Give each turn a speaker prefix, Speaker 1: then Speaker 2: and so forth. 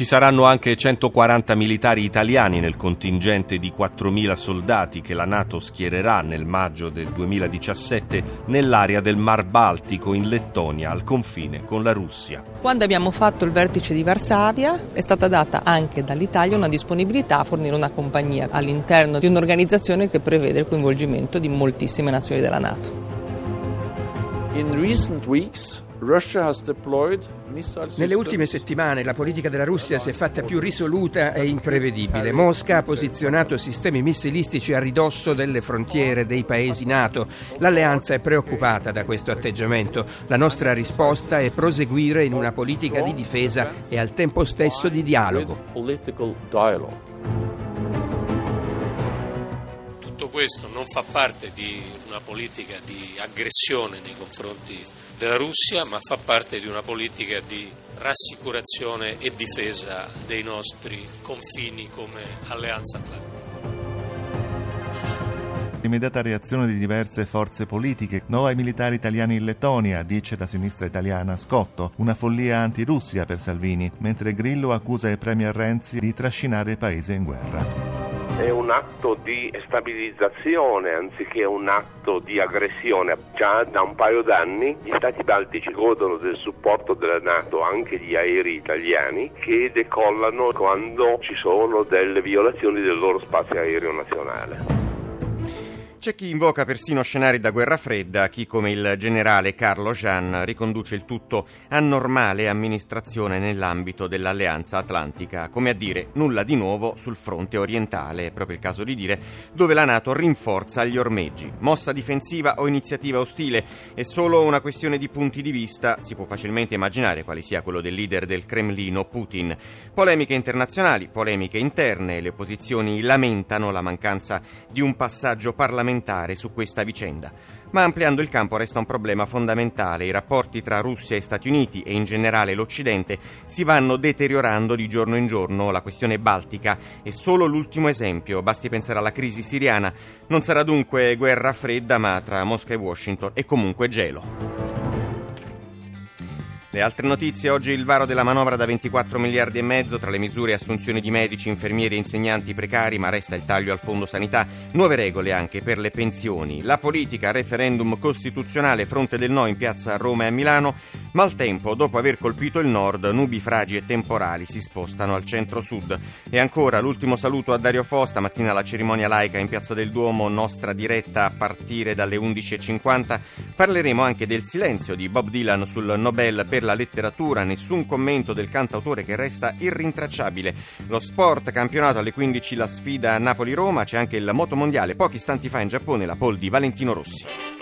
Speaker 1: Ci saranno anche 140 militari italiani nel contingente di 4.000 soldati che la Nato schiererà nel maggio del 2017 nell'area del Mar Baltico in Lettonia, al confine con la Russia.
Speaker 2: Quando abbiamo fatto il vertice di Varsavia è stata data anche dall'Italia una disponibilità a fornire una compagnia all'interno di un'organizzazione che prevede il coinvolgimento di moltissime nazioni della Nato.
Speaker 3: In recent weeks
Speaker 4: nelle ultime settimane la politica della Russia si è fatta più risoluta e imprevedibile. Mosca ha posizionato sistemi missilistici a ridosso delle frontiere dei paesi NATO. L'alleanza è preoccupata da questo atteggiamento. La nostra risposta è proseguire in una politica di difesa e al tempo stesso di dialogo.
Speaker 5: Questo non fa parte di una politica di aggressione nei confronti della Russia, ma fa parte di una politica di rassicurazione e difesa dei nostri confini come alleanza atlantica.
Speaker 6: Immediata reazione di diverse forze politiche. No ai militari italiani in Lettonia, dice la sinistra italiana Scotto. Una follia anti-Russia per Salvini, mentre Grillo accusa il Premier Renzi di trascinare il paese in guerra
Speaker 7: è un atto di stabilizzazione anziché un atto di aggressione. Già da un paio d'anni gli Stati baltici godono del supporto della Nato, anche gli aerei italiani, che decollano quando ci sono delle violazioni del loro spazio aereo nazionale.
Speaker 8: C'è chi invoca persino scenari da guerra fredda, chi come il generale Carlo Jean riconduce il tutto a normale amministrazione nell'ambito dell'Alleanza Atlantica, come a dire nulla di nuovo sul fronte orientale, è proprio il caso di dire, dove la Nato rinforza gli ormeggi. Mossa difensiva o iniziativa ostile è solo una questione di punti di vista, si può facilmente immaginare quale sia quello del leader del Cremlino Putin. Polemiche internazionali, polemiche interne, le opposizioni lamentano la mancanza di un passaggio parlamentare parlamentare su questa vicenda. Ma ampliando il campo resta un problema fondamentale. I rapporti tra Russia e Stati Uniti e in generale l'Occidente si vanno deteriorando di giorno in giorno. La questione baltica è solo l'ultimo esempio. Basti pensare alla crisi siriana. Non sarà dunque guerra fredda, ma tra Mosca e Washington è comunque gelo. Le altre notizie, oggi il varo della manovra da 24 miliardi e mezzo tra le misure assunzioni di medici, infermieri e insegnanti precari, ma resta il taglio al fondo sanità, nuove regole anche per le pensioni, la politica, referendum costituzionale, fronte del no in piazza a Roma e a Milano, Maltempo, dopo aver colpito il nord, nubi fragi e temporali si spostano al centro-sud. E ancora l'ultimo saluto a Dario Fo, stamattina la cerimonia laica in Piazza del Duomo, nostra diretta a partire dalle 11.50. Parleremo anche del silenzio di Bob Dylan sul Nobel per la letteratura, nessun commento del cantautore che resta irrintracciabile. Lo sport, campionato alle 15 la sfida Napoli-Roma, c'è anche il moto mondiale, pochi istanti fa in Giappone la pole di Valentino Rossi.